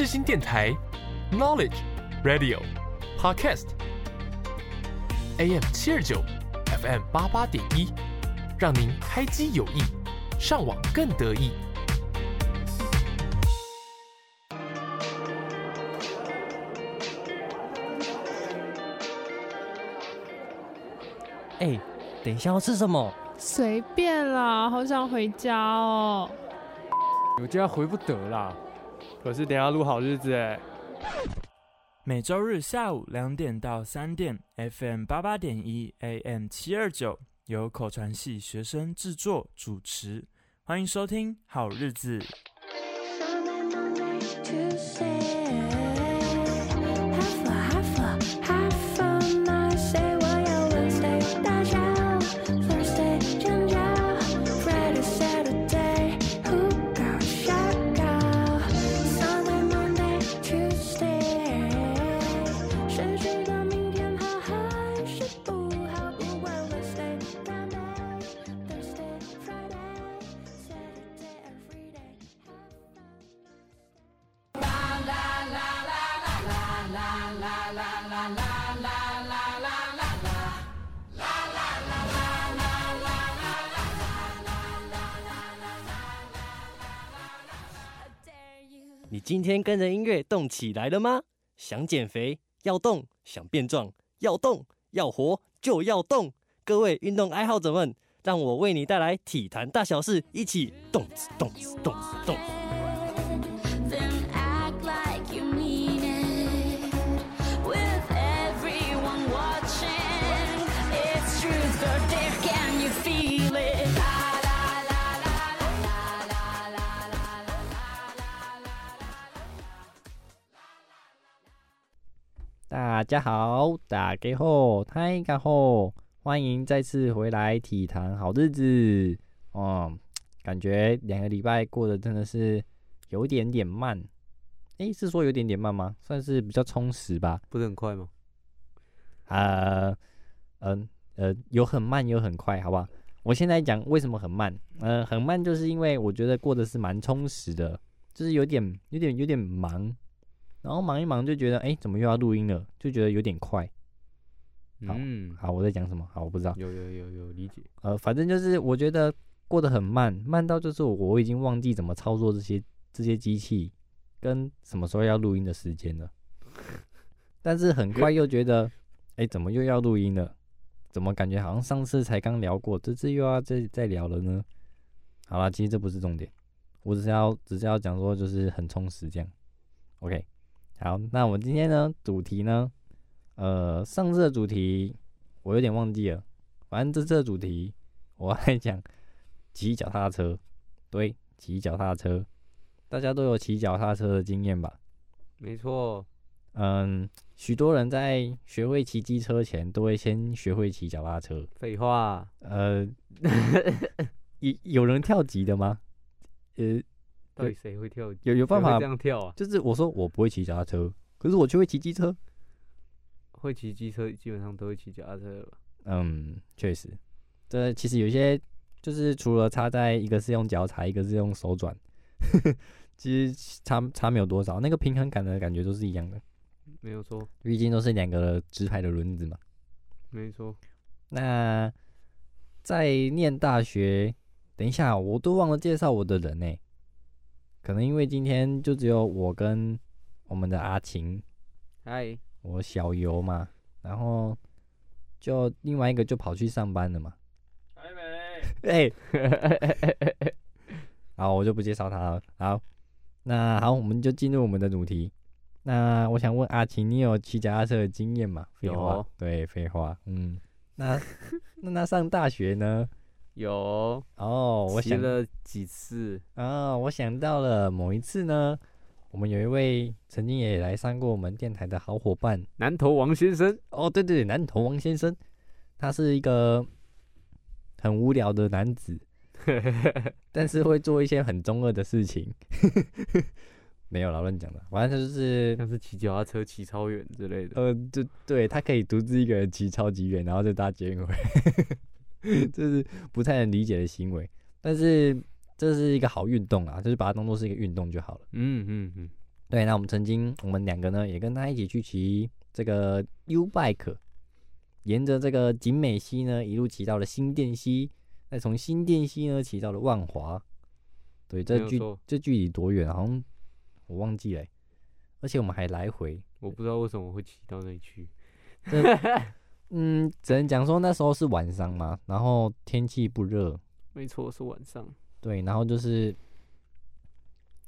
世新电台，Knowledge Radio Podcast，AM 七二九，FM 八八点一，让您开机有益，上网更得意。哎、欸，等一下要吃什么？随便啦，好想回家哦。有家回不得啦，可是等下录好日子哎。每周日下午两点到三点，FM 八八点一，AM 七二九，由口传系学生制作主持，欢迎收听好日子。今天跟着音乐动起来了吗？想减肥要动，想变壮要动，要活就要动。各位运动爱好者们，让我为你带来体坛大小事，一起动子动子动子动。家好，大家好，大家好，欢迎再次回来体坛好日子。哦，感觉两个礼拜过得真的是有点点慢。诶，是说有点点慢吗？算是比较充实吧。不是很快吗？啊，嗯，呃，有很慢，有很快，好不好？我现在讲为什么很慢。呃，很慢就是因为我觉得过得是蛮充实的，就是有点、有点、有点忙。然后忙一忙就觉得，哎，怎么又要录音了？就觉得有点快。好，嗯，好，我在讲什么？好，我不知道。有有有有理解。呃，反正就是我觉得过得很慢，慢到就是我我已经忘记怎么操作这些这些机器，跟什么时候要录音的时间了。但是很快又觉得，哎，怎么又要录音了？怎么感觉好像上次才刚聊过，这次又要再再聊了呢？好啦，其实这不是重点，我只是要只是要讲说就是很充实这样。OK。好，那我们今天呢，主题呢，呃，上次的主题我有点忘记了，反正这次的主题我来讲骑脚踏车，对，骑脚踏车，大家都有骑脚踏车的经验吧？没错，嗯，许多人在学会骑机车前，都会先学会骑脚踏车。废话，呃，有有人跳级的吗？呃。对，谁会跳？有有办法这样跳啊？就是我说我不会骑脚踏车，可是我却会骑机车。会骑机车基本上都会骑脚踏车吧？嗯，确实。这其实有一些就是除了差在一个是用脚踩，一个是用手转，其实差差没有多少，那个平衡感的感觉都是一样的。没有错，毕竟都是两个直排的轮子嘛。没错。那在念大学，等一下我都忘了介绍我的人呢、欸。可能因为今天就只有我跟我们的阿晴，嗨，我小游嘛，然后就另外一个就跑去上班了嘛。还没。哎，好，我就不介绍他了。好，那好，我们就进入我们的主题。那我想问阿晴，你有骑脚踏车的经验吗？废话。有。对，废话。嗯，那 那那上大学呢？有哦，我想了几次哦，我想到了某一次呢，我们有一位曾经也来上过我们电台的好伙伴，南投王先生。哦，对对对，南投王先生，他是一个很无聊的男子，但是会做一些很中二的事情。没有啦，乱讲的，反正就是像是骑脚踏车骑超远之类的。呃，就对，他可以独自一个人骑超级远，然后再搭捷运回来，这是不太能理解的行为。但是这是一个好运动啊，就是把它当做是一个运动就好了。嗯嗯嗯。对，那我们曾经我们两个呢也跟他一起去骑这个 U Bike，沿着这个景美溪呢一路骑到了新店溪，再从新店溪呢骑到了万华。对，这距这距离多远？好像我忘记了。而且我们还来回，我不知道为什么会骑到那里去。嗯，只能讲说那时候是晚上嘛，然后天气不热。没错，是晚上。对，然后就是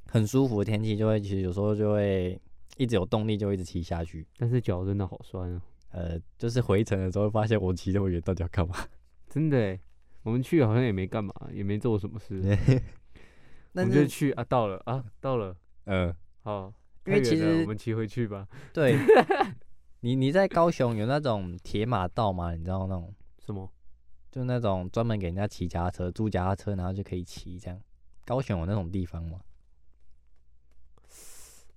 很舒服的天气，就会其实有时候就会一直有动力，就一直骑下去。但是脚真的好酸啊。呃，就是回程的时候发现我骑这么远，到底要干嘛？真的，我们去好像也没干嘛，也没做什么事。那就去啊，到了啊，到了。嗯，好。因为其实我们骑回去吧。对，你你在高雄有那种铁马道吗？你知道那种什么？就那种专门给人家骑脚踏车、租脚踏车，然后就可以骑这样。高雄有那种地方吗？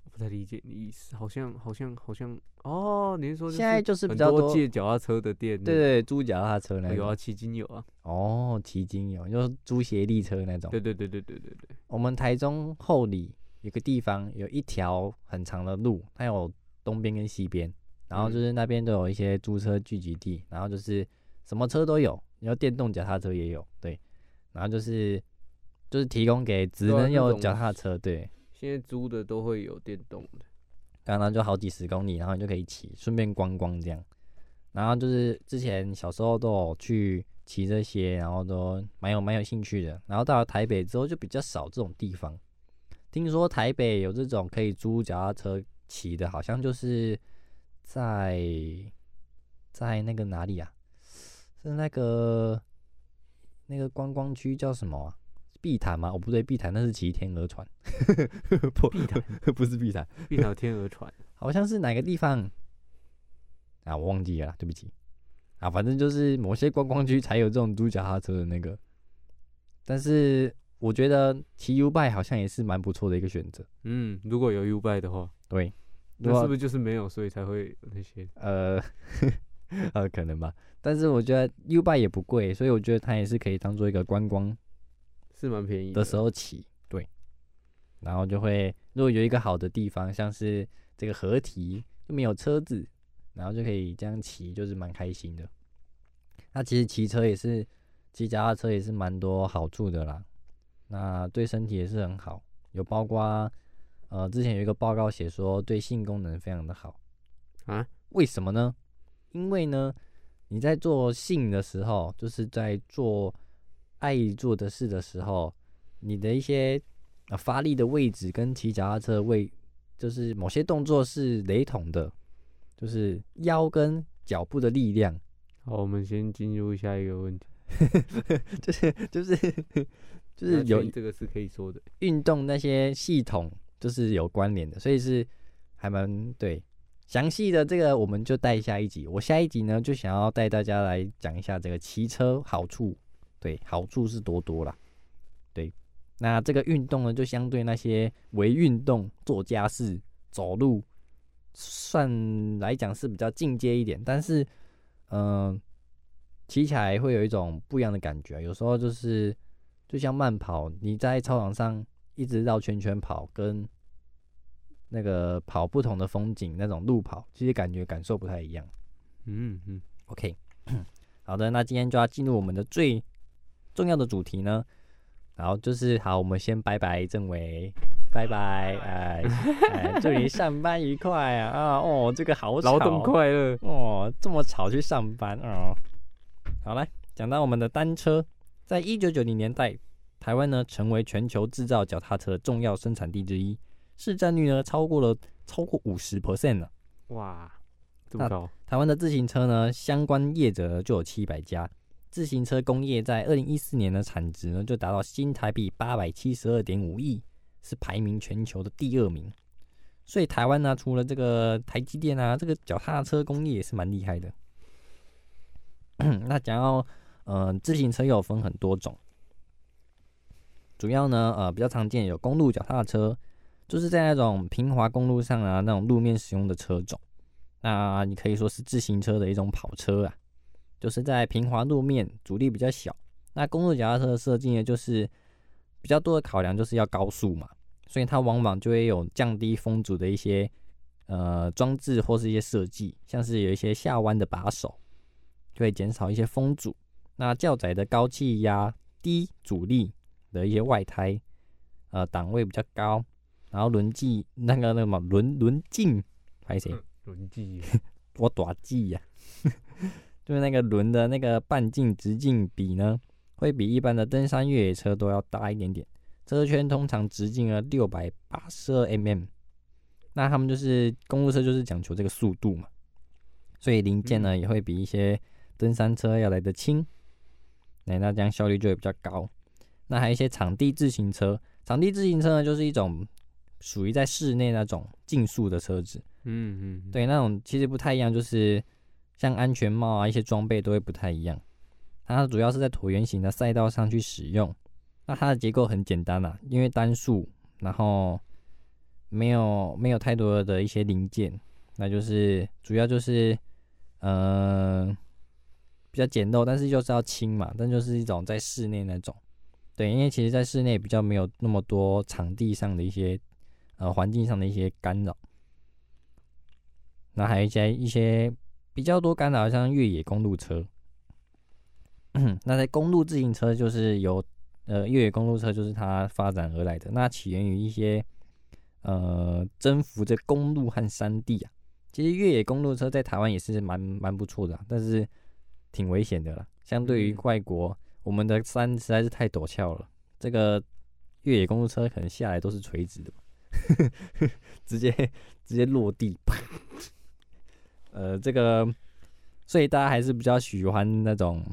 我不太理解你意思，好像好像好像哦，你是说是现在就是比较多借脚踏车的店？对对，租脚踏车那种。有啊，骑金友啊。哦，骑金友就是租协力车那种。对对对对对对对。我们台中后里。有个地方有一条很长的路，它有东边跟西边，然后就是那边都有一些租车聚集地，然后就是什么车都有，然后电动脚踏车也有，对，然后就是就是提供给只能有脚踏车，对，现在租的都会有电动的，刚刚就好几十公里，然后你就可以骑，顺便观光这样，然后就是之前小时候都有去骑这些，然后都蛮有蛮有兴趣的，然后到了台北之后就比较少这种地方。听说台北有这种可以租脚踏车骑的，好像就是在在那个哪里啊？是那个那个观光区叫什么啊？碧潭吗？哦，不对，碧潭那是骑天鹅船。碧潭不是碧潭，碧潭天鹅船好像是哪个地方啊？我忘记了，对不起啊。反正就是某些观光区才有这种租脚踏车的那个，但是。我觉得骑 U bike 好像也是蛮不错的一个选择。嗯，如果有 U bike 的话，对，那是不是就是没有，所以才会那些？呃，呃，可能吧。但是我觉得 U bike 也不贵，所以我觉得它也是可以当做一个观光，是蛮便宜的时候骑。对，然后就会如果有一个好的地方，像是这个合体就没有车子，然后就可以这样骑，就是蛮开心的。那其实骑车也是，骑脚踏车也是蛮多好处的啦。那对身体也是很好，有包括，呃，之前有一个报告写说对性功能非常的好啊？为什么呢？因为呢，你在做性的时候，就是在做爱做的事的时候，你的一些呃发力的位置跟骑脚踏车的位，就是某些动作是雷同的，就是腰跟脚部的力量。好，我们先进入下一个问题，就是就是。就是有这个是可以说的，运动那些系统就是有关联的，所以是还蛮对。详细的这个我们就带下一集，我下一集呢就想要带大家来讲一下这个骑车好处，对，好处是多多啦。对，那这个运动呢就相对那些为运动、做家事、走路，算来讲是比较进阶一点，但是嗯，骑起来会有一种不一样的感觉，有时候就是。就像慢跑，你在操场上一直绕圈圈跑，跟那个跑不同的风景那种路跑，其实感觉感受不太一样。嗯嗯，OK，好的，那今天就要进入我们的最重要的主题呢。然后就是好，我们先拜拜，政委，拜拜，哎哎，祝你上班愉快啊！啊哦，这个好吵，劳动快乐哦，这么吵去上班哦。好，来讲到我们的单车。在一九九零年代，台湾呢成为全球制造脚踏车的重要生产地之一，市占率呢超过了超过五十 percent 了。哇，这么高！台湾的自行车呢相关业者就有七百家，自行车工业在二零一四年的产值呢就达到新台币八百七十二点五亿，是排名全球的第二名。所以台湾呢除了这个台积电啊，这个脚踏车工业也是蛮厉害的。那讲到。嗯、呃，自行车又有分很多种，主要呢，呃，比较常见有公路脚踏车，就是在那种平滑公路上啊，那种路面使用的车种。那你可以说是自行车的一种跑车啊，就是在平滑路面，阻力比较小。那公路脚踏车的设计呢，就是比较多的考量就是要高速嘛，所以它往往就会有降低风阻的一些呃装置或是一些设计，像是有一些下弯的把手，就会减少一些风阻。那较窄的高气压、低阻力的一些外胎，呃，档位比较高，然后轮径那个那个什么轮轮径，还是谁？轮径，我大记呀，就是那个轮的那个半径直径比呢，会比一般的登山越野车都要大一点点。车圈通常直径呢六百八十二 mm，那他们就是公路车，就是讲求这个速度嘛，所以零件呢也会比一些登山车要来得轻。那那这样效率就会比较高。那还有一些场地自行车，场地自行车呢，就是一种属于在室内那种竞速的车子。嗯嗯，对，那种其实不太一样，就是像安全帽啊，一些装备都会不太一样。它主要是在椭圆形的赛道上去使用。那它的结构很简单啦，因为单数，然后没有没有太多的一些零件，那就是主要就是嗯。呃比较简陋，但是就是要轻嘛，但就是一种在室内那种，对，因为其实在室内比较没有那么多场地上的一些呃环境上的一些干扰，那还有一些一些比较多干扰，像越野公路车，那在公路自行车就是由呃越野公路车就是它发展而来的，那起源于一些呃征服这公路和山地啊，其实越野公路车在台湾也是蛮蛮不错的，但是。挺危险的了，相对于外国，嗯、我们的山实在是太陡峭了。这个越野公路车可能下来都是垂直的，直接直接落地。呃，这个，所以大家还是比较喜欢那种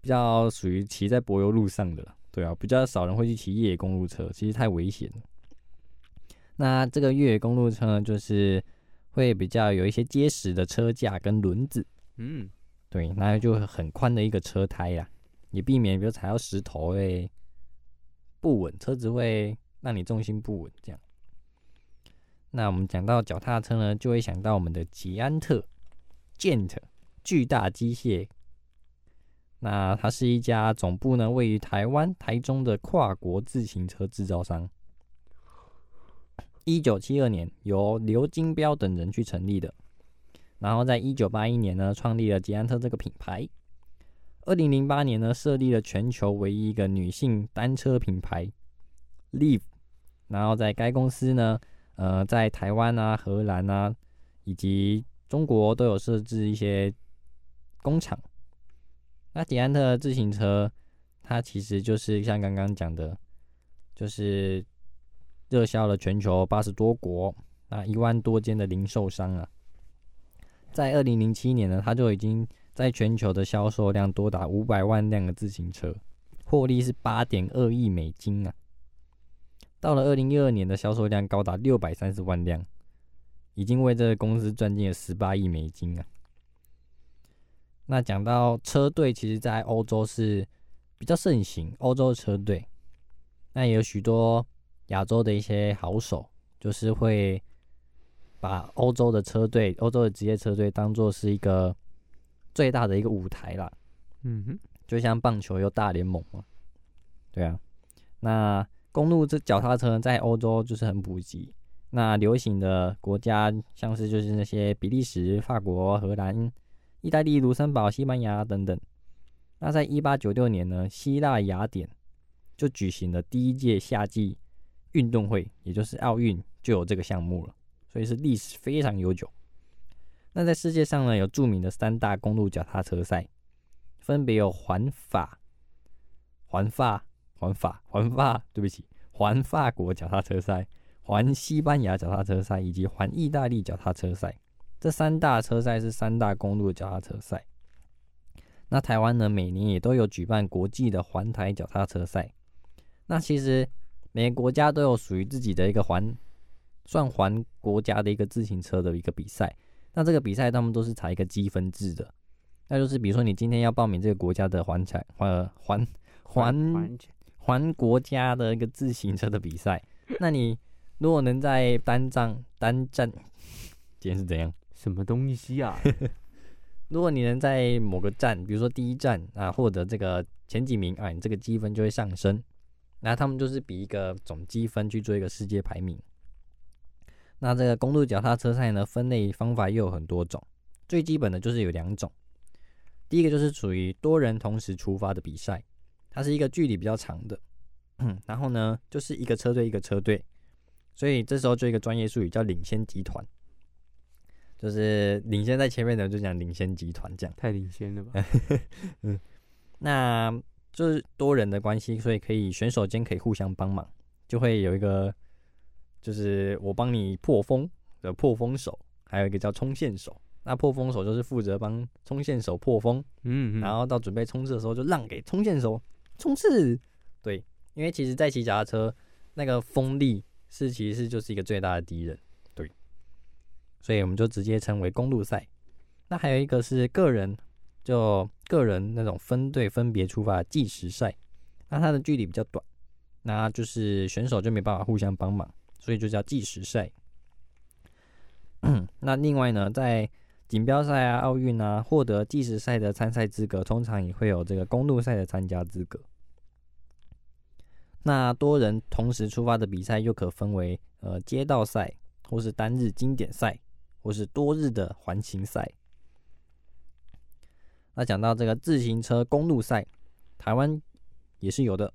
比较属于骑在柏油路上的，对啊，比较少人会去骑越野公路车，其实太危险了。那这个越野公路车呢，就是会比较有一些结实的车架跟轮子，嗯。对，那就很宽的一个车胎呀，也避免比如踩到石头会不稳，车子会让你重心不稳这样。那我们讲到脚踏车呢，就会想到我们的捷安特 （Gent） 巨大机械。那它是一家总部呢位于台湾台中的跨国自行车制造商，一九七二年由刘金标等人去成立的。然后在一九八一年呢，创立了捷安特这个品牌。二零零八年呢，设立了全球唯一一个女性单车品牌 Live，。然后在该公司呢，呃，在台湾啊、荷兰啊以及中国都有设置一些工厂。那捷安特自行车，它其实就是像刚刚讲的，就是热销了全球八十多国，啊，一万多间的零售商啊。在二零零七年呢，它就已经在全球的销售量多达五百万辆的自行车，获利是八点二亿美金啊。到了二零一二年的销售量高达六百三十万辆，已经为这个公司赚进了十八亿美金啊。那讲到车队，其实在欧洲是比较盛行，欧洲车队，那也有许多亚洲的一些好手，就是会。把欧洲的车队、欧洲的职业车队当做是一个最大的一个舞台啦，嗯哼，就像棒球有大联盟嘛，对啊。那公路这脚踏车在欧洲就是很普及，那流行的国家像是就是那些比利时、法国、荷兰、意大利、卢森堡、西班牙等等。那在一八九六年呢，希腊雅典就举行了第一届夏季运动会，也就是奥运，就有这个项目了。所以是历史非常悠久。那在世界上呢，有著名的三大公路脚踏车赛，分别有环法、环法、环法、环法，对不起，环法国脚踏车赛、环西班牙脚踏车赛以及环意大利脚踏车赛。这三大车赛是三大公路脚踏车赛。那台湾呢，每年也都有举办国际的环台脚踏车赛。那其实每个国家都有属于自己的一个环。算环国家的一个自行车的一个比赛，那这个比赛他们都是采一个积分制的，那就是比如说你今天要报名这个国家的环彩环环环环国家的一个自行车的比赛，那你如果能在单站单站，今天是怎样？什么东西啊？如果你能在某个站，比如说第一站啊获得这个前几名啊，你这个积分就会上升。那他们就是比一个总积分去做一个世界排名。那这个公路脚踏车赛呢，分类方法又有很多种，最基本的就是有两种。第一个就是属于多人同时出发的比赛，它是一个距离比较长的，然后呢，就是一个车队一个车队，所以这时候就一个专业术语叫领先集团，就是领先在前面的就讲领先集团这样。太领先了吧？嗯，那就是多人的关系，所以可以选手间可以互相帮忙，就会有一个。就是我帮你破风的破风手，还有一个叫冲线手。那破风手就是负责帮冲线手破风，嗯，然后到准备冲刺的时候就让给冲线手冲刺。对，因为其实，在骑脚踏车那个风力是其实就是一个最大的敌人，对。所以我们就直接称为公路赛。那还有一个是个人，就个人那种分队分别出发计时赛，那它的距离比较短，那就是选手就没办法互相帮忙。所以就叫计时赛。那另外呢，在锦标赛啊、奥运啊，获得计时赛的参赛资格，通常也会有这个公路赛的参加资格。那多人同时出发的比赛，又可分为呃街道赛，或是单日经典赛，或是多日的环形赛。那讲到这个自行车公路赛，台湾也是有的。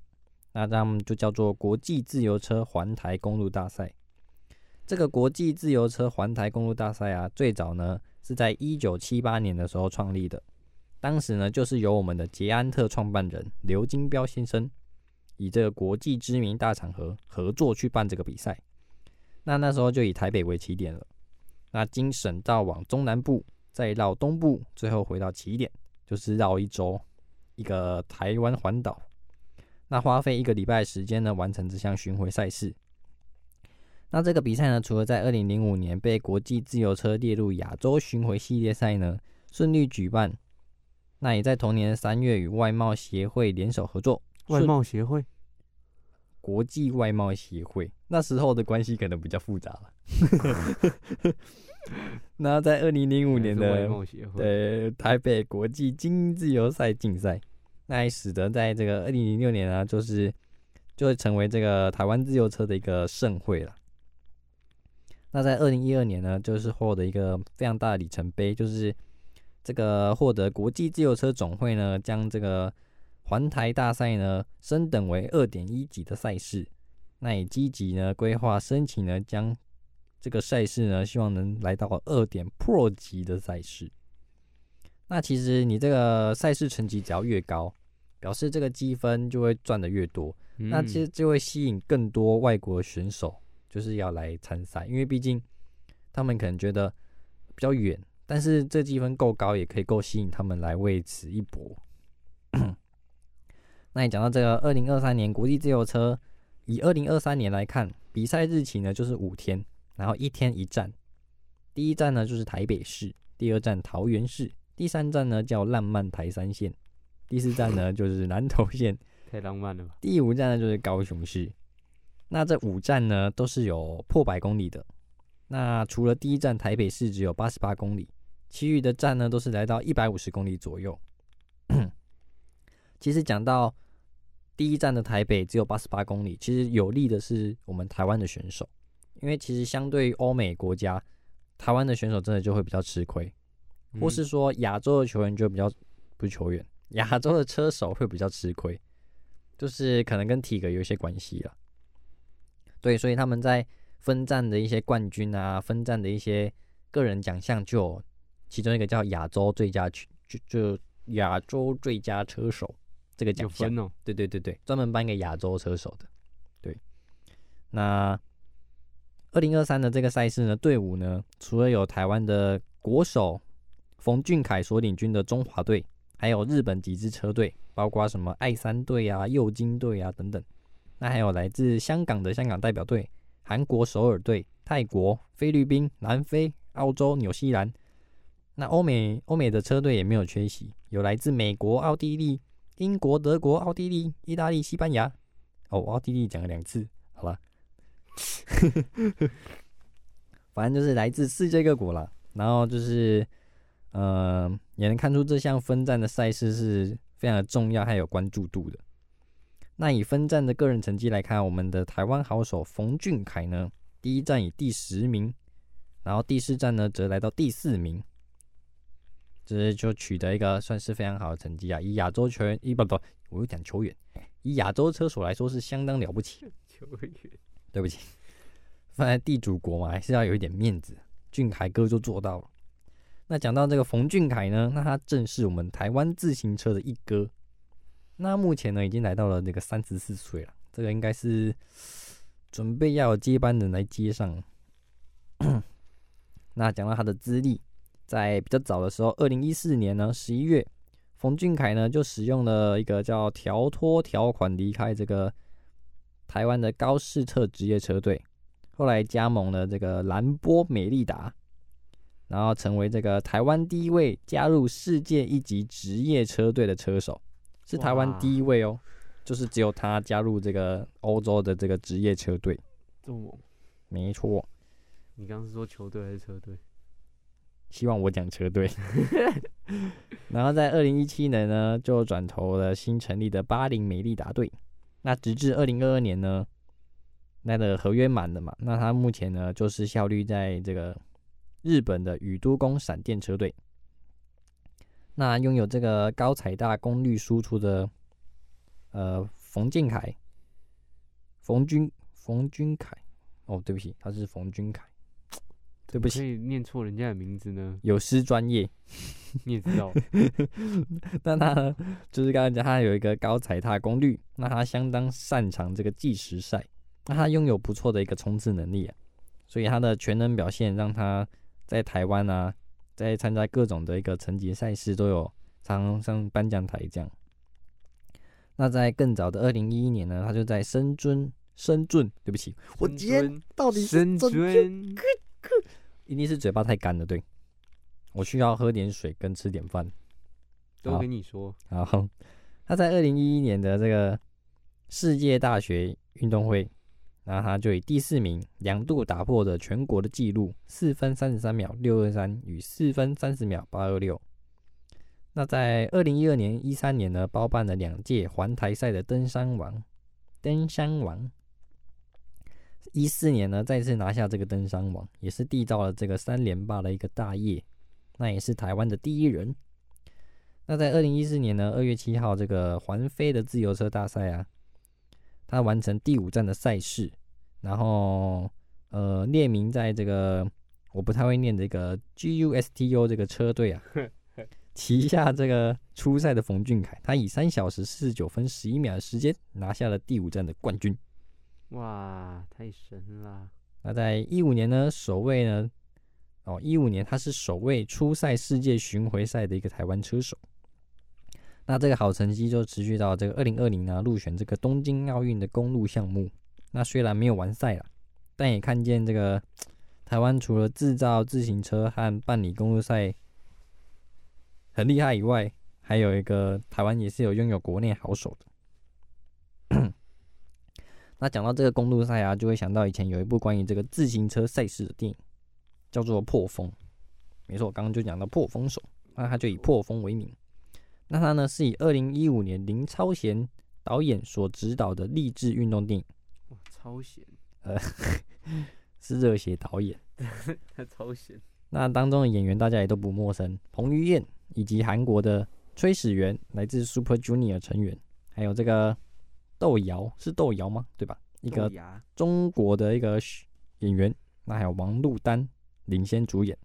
那他们就叫做国际自由车环台公路大赛。这个国际自由车环台公路大赛啊，最早呢是在一九七八年的时候创立的。当时呢，就是由我们的捷安特创办人刘金彪先生，以这个国际知名大场合合作去办这个比赛。那那时候就以台北为起点了。那经省道往中南部，再绕东部，最后回到起点，就是绕一周，一个台湾环岛。那花费一个礼拜时间呢，完成这项巡回赛事。那这个比赛呢，除了在二零零五年被国际自由车列入亚洲巡回系列赛呢，顺利举办。那也在同年三月与外贸协会联手合作。外贸协会，国际外贸协会，那时候的关系可能比较复杂了。那在二零零五年的对台北国际精英自由赛竞赛。那也使得在这个二零零六年啊，就是就会成为这个台湾自由车的一个盛会了。那在二零一二年呢，就是获得一个非常大的里程碑，就是这个获得国际自由车总会呢，将这个环台大赛呢升等为二点一级的赛事。那也积极呢规划申请呢，将这个赛事呢，希望能来到二点 Pro 级的赛事。那其实你这个赛事成绩只要越高，表示这个积分就会赚得越多，嗯、那其实就会吸引更多外国选手，就是要来参赛，因为毕竟他们可能觉得比较远，但是这积分够高，也可以够吸引他们来为此一搏。那你讲到这个二零二三年国际自由车，以二零二三年来看，比赛日期呢就是五天，然后一天一站，第一站呢就是台北市，第二站桃园市，第三站呢叫浪漫台三线。第四站呢，就是南投县，太浪漫了吧。第五站呢，就是高雄市。那这五站呢，都是有破百公里的。那除了第一站台北市只有八十八公里，其余的站呢，都是来到一百五十公里左右。其实讲到第一站的台北只有八十八公里，其实有利的是我们台湾的选手，因为其实相对于欧美国家，台湾的选手真的就会比较吃亏，或是说亚洲的球员就比较不是球员。亚洲的车手会比较吃亏，就是可能跟体格有一些关系了。对，所以他们在分站的一些冠军啊，分站的一些个人奖项，就其中一个叫亚洲最佳就就亚洲最佳车手这个奖项哦。对对对对，专门颁给亚洲车手的。对，那二零二三的这个赛事呢，队伍呢，除了有台湾的国手冯俊凯所领军的中华队。还有日本几支车队，包括什么爱三队啊、右京队啊等等。那还有来自香港的香港代表队、韩国首尔队、泰国、菲律宾、南非、澳洲、纽西兰。那欧美欧美的车队也没有缺席，有来自美国、奥地利、英国、德国、奥地利、意大利、西班牙。哦，奥地利讲了两次，好吧。反正就是来自世界各国啦。然后就是。呃，也能看出这项分站的赛事是非常的重要，还有关注度的。那以分站的个人成绩来看，我们的台湾好手冯俊凯呢，第一站以第十名，然后第四站呢则来到第四名，这就取得一个算是非常好的成绩啊！以亚洲球员，一不不，我又讲球员，以亚洲车手来说是相当了不起。球员，对不起，放在地主国嘛，还是要有一点面子。俊凯哥就做到了。那讲到这个冯俊凯呢，那他正是我们台湾自行车的一哥。那目前呢，已经来到了这个三十四岁了，这个应该是 准备要接班人来接上。那讲到他的资历，在比较早的时候，二零一四年呢十一月，冯俊凯呢就使用了一个叫条托条款离开这个台湾的高士特职业车队，后来加盟了这个兰波美利达，然后成为这个台湾第一位加入世界一级职业车队的车手。是台湾第一位哦，就是只有他加入这个欧洲的这个职业车队。这么猛？没错。你刚刚是说球队还是车队？希望我讲车队。然后在二零一七年呢，就转投了新成立的巴林美利达队。那直至二零二二年呢，那个合约满了嘛，那他目前呢就是效力在这个日本的宇都宫闪电车队。那拥有这个高踩大功率输出的，呃，冯俊凯，冯军，冯军凯，哦，对不起，他是冯军凯，对不起，可以念错人家的名字呢？有失专业，你也知道。那他呢，就是刚才讲，他有一个高踩踏功率，那他相当擅长这个计时赛，那他拥有不错的一个冲刺能力啊，所以他的全能表现让他在台湾啊。在参加各种的一个层级赛事都有常上颁奖台这样。那在更早的二零一一年呢，他就在深圳，深圳，对不起，我今天到底是深圳，一定是嘴巴太干了，对，我需要喝点水跟吃点饭。都跟你说。然后他在二零一一年的这个世界大学运动会。那他就以第四名，两度打破了全国的纪录，四分三十三秒六二三与四分三十秒八二六。那在二零一二年、一三年呢，包办了两届环台赛的登山王，登山王。一四年呢，再次拿下这个登山王，也是缔造了这个三连霸的一个大业，那也是台湾的第一人。那在二零一四年呢，二月七号这个环飞的自由车大赛啊。他完成第五站的赛事，然后呃列名在这个我不太会念这个 GUSTO 这个车队啊，旗下这个初赛的冯俊凯，他以三小时四十九分十一秒的时间拿下了第五站的冠军。哇，太神了！那在一五年呢，首位呢，哦一五年他是首位初赛世界巡回赛的一个台湾车手。那这个好成绩就持续到这个二零二零呢，入选这个东京奥运的公路项目。那虽然没有完赛了，但也看见这个台湾除了制造自行车和办理公路赛很厉害以外，还有一个台湾也是有拥有国内好手的。那讲到这个公路赛啊，就会想到以前有一部关于这个自行车赛事的电影，叫做《破风》。没错，我刚刚就讲到破风手，那他就以破风为名。那它呢，是以二零一五年林超贤导演所执导的励志运动电影。哇，超贤，呃，是热血导演。他 超贤。那当中的演员大家也都不陌生，彭于晏以及韩国的崔始源，来自 Super Junior 成员，还有这个窦瑶，是窦瑶吗？对吧？一个中国的一个演员。那还有王珞丹领衔主演。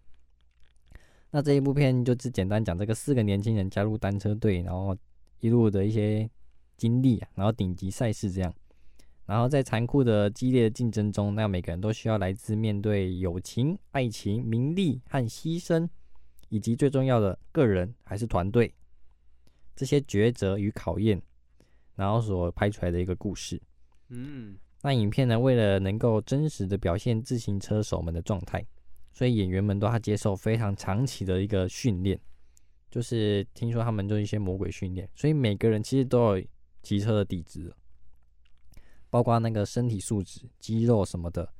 那这一部片就只简单讲这个四个年轻人加入单车队，然后一路的一些经历啊，然后顶级赛事这样，然后在残酷的激烈的竞争中，那每个人都需要来自面对友情、爱情、名利和牺牲，以及最重要的个人还是团队这些抉择与考验，然后所拍出来的一个故事。嗯，那影片呢，为了能够真实的表现自行车手们的状态。所以演员们都要接受非常长期的一个训练，就是听说他们做一些魔鬼训练，所以每个人其实都有骑车的底子，包括那个身体素质、肌肉什么的。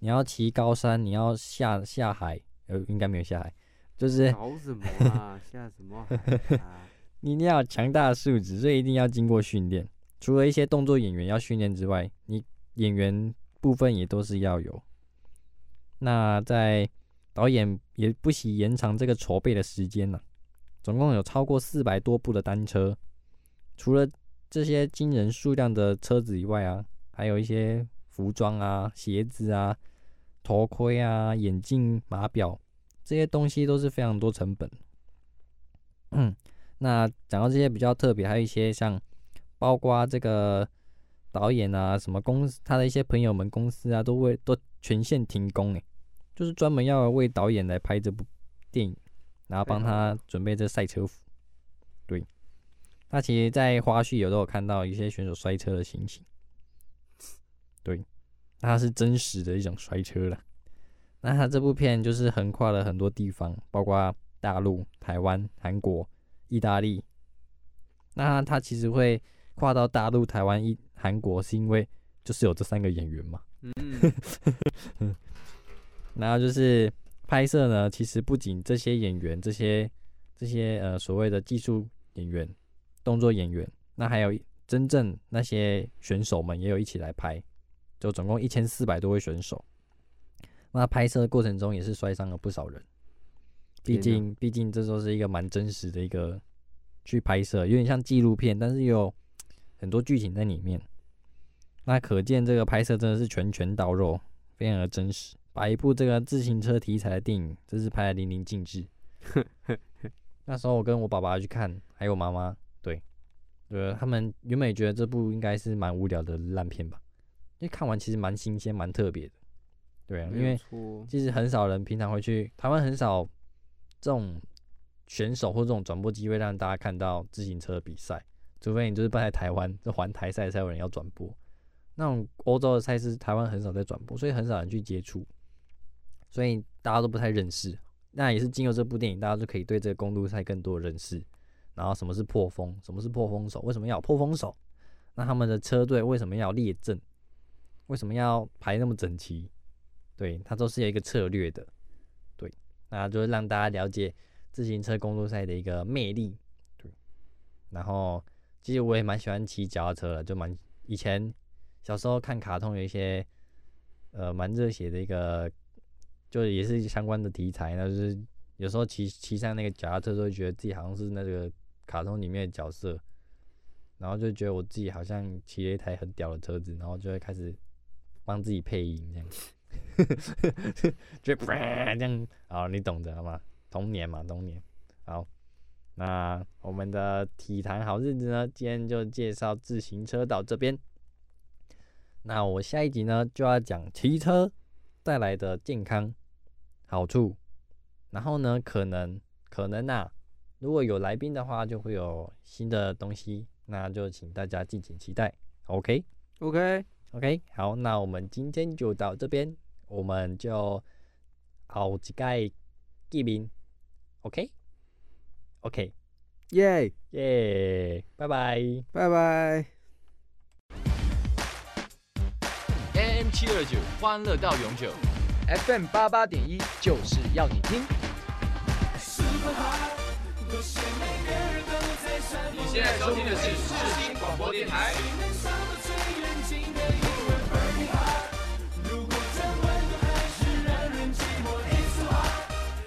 你要骑高山，你要下下海，呃，应该没有下海，就是搞什么啊？下什么海啊？你一定要强大的素质，所以一定要经过训练，除了一些动作演员要训练之外，你演员部分也都是要有。那在导演也不惜延长这个筹备的时间呢、总共有超过四百多部的单车。除了这些惊人数量的车子以外啊，还有一些服装啊、鞋子啊、头盔啊、眼镜、码表这些东西都是非常多成本。嗯，那讲到这些比较特别，还有一些像包括这个导演啊、什么公司他的一些朋友们公司啊，都为都全线停工诶，就是专门要为导演来拍这部电影，然后帮他准备这赛车服。对。那其实，在花絮有都有看到一些选手摔车的情形，对，那它是真实的一种摔车了。那他这部片就是横跨了很多地方，包括大陆、台湾、韩国、意大利。那他其实会跨到大陆、台湾、一韩国，是因为就是有这三个演员嘛。嗯。然后就是拍摄呢，其实不仅这些演员，这些这些呃所谓的技术演员。动作演员，那还有真正那些选手们也有一起来拍，就总共一千四百多位选手。那拍摄的过程中也是摔伤了不少人，毕竟毕竟这都是一个蛮真实的一个去拍摄，有点像纪录片，但是有很多剧情在里面。那可见这个拍摄真的是拳拳到肉，非常的真实，把一部这个自行车题材的电影真是拍得淋漓尽致。那时候我跟我爸爸去看，还有妈妈。对，呃他们原本也觉得这部应该是蛮无聊的烂片吧，因为看完其实蛮新鲜、蛮特别的。对啊，因为其实很少人平常会去台湾，很少这种选手或这种转播机会让大家看到自行车比赛，除非你就是办在台湾，这环台赛才有人要转播。那种欧洲的赛事，台湾很少在转播，所以很少人去接触，所以大家都不太认识。那也是经过这部电影，大家就可以对这个公路赛更多的认识。然后什么是破风？什么是破风手？为什么要破风手？那他们的车队为什么要列阵？为什么要排那么整齐？对，它都是有一个策略的。对，那就是让大家了解自行车公路赛的一个魅力。对，然后其实我也蛮喜欢骑脚踏车的，就蛮以前小时候看卡通有一些呃蛮热血的一个，就也是相关的题材，那就是有时候骑骑上那个脚踏车就会觉得自己好像是那个。卡通里面的角色，然后就觉得我自己好像骑了一台很屌的车子，然后就会开始帮自己配音这样子，就这样，好，你懂得吗？童年嘛，童年。好，那我们的体坛好日子呢，今天就介绍自行车到这边。那我下一集呢，就要讲骑车带来的健康好处，然后呢，可能可能啊。如果有来宾的话，就会有新的东西，那就请大家敬请期待。OK，OK，OK，好，那我们今天就到这边，我们就好几盖见面。OK，OK，耶耶，拜拜，拜拜。AM 七二九，欢乐到永久。FM 八八点一，就是要你听。你现在收听的是世新广播电台。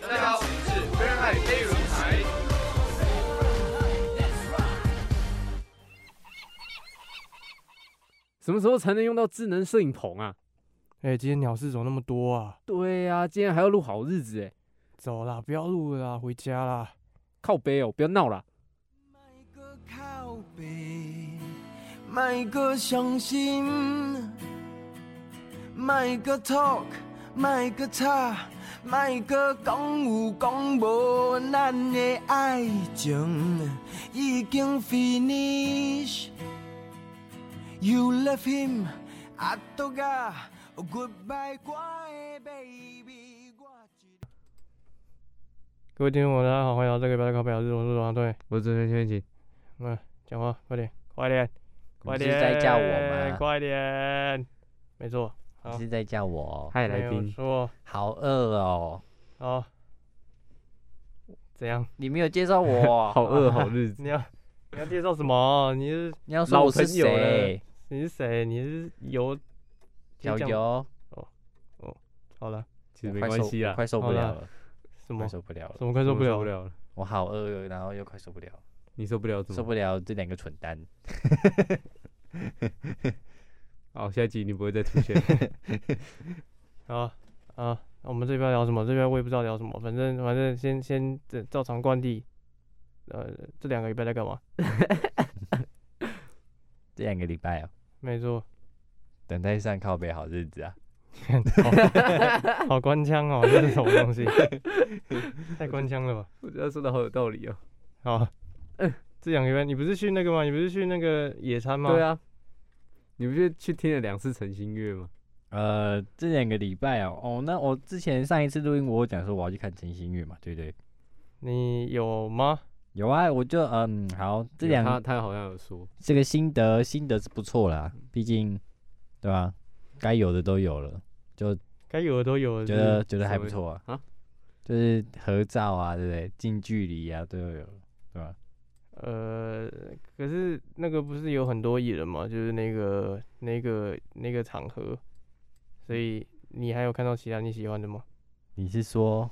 大家好，我是飞轮海飞轮海。什么时候才能用到智能摄影棚啊？哎、欸，今天鸟事怎么那么多啊？对呀、啊，今天还要录好日子哎。走啦，不要录了啦，回家啦。靠北哦，不要闹了。卖个伤心，卖个 talk，卖个吵，卖个讲有讲无，咱的爱情已经 finish。You love him, I forgot, goodbye, baby。各位听众，大家好，欢迎来到这个《白卡表日》，我是王对，我是主持人千晴。来讲话，快点，快点。你是在叫我吗？快点，没错，你是在叫我。嗨，来宾。说，好饿哦。好。怎样？你没有介绍我。好饿，好日子。你要，你要介绍什么？你是你要说我是谁？你是谁？你是油小油？哦哦，好了，其实没关系啊，快受不了了。什么受不了了？什么快受不了了？我好饿，然后又快受不了。你受不了？受不了这两个蠢蛋。好，下一集你不会再出现。好啊，我们这边聊什么？这边我也不知道聊什么，反正反正先先这照常惯例。呃，这两个礼拜在干嘛？这两个礼拜啊，没错，等待上靠北好日子啊。好官腔哦，这是什么东西？太官腔了吧？我觉得说的好有道理哦。好，这两个礼拜你不是去那个吗？你不是去那个野餐吗？对啊，你不是去听了两次陈星月吗？呃，这两个礼拜哦，哦，那我之前上一次录音我有讲说我要去看陈星月嘛，对不对？你有吗？有啊，我就嗯，好，这两他他好像有说这个心得心得是不错啦，毕竟对吧？该有的都有了。就该有的都有了，觉得觉得还不错啊，啊，就是合照啊，对不对？近距离啊，都有，对吧？呃，可是那个不是有很多艺人吗？就是那个那个那个场合，所以你还有看到其他你喜欢的吗？你是说，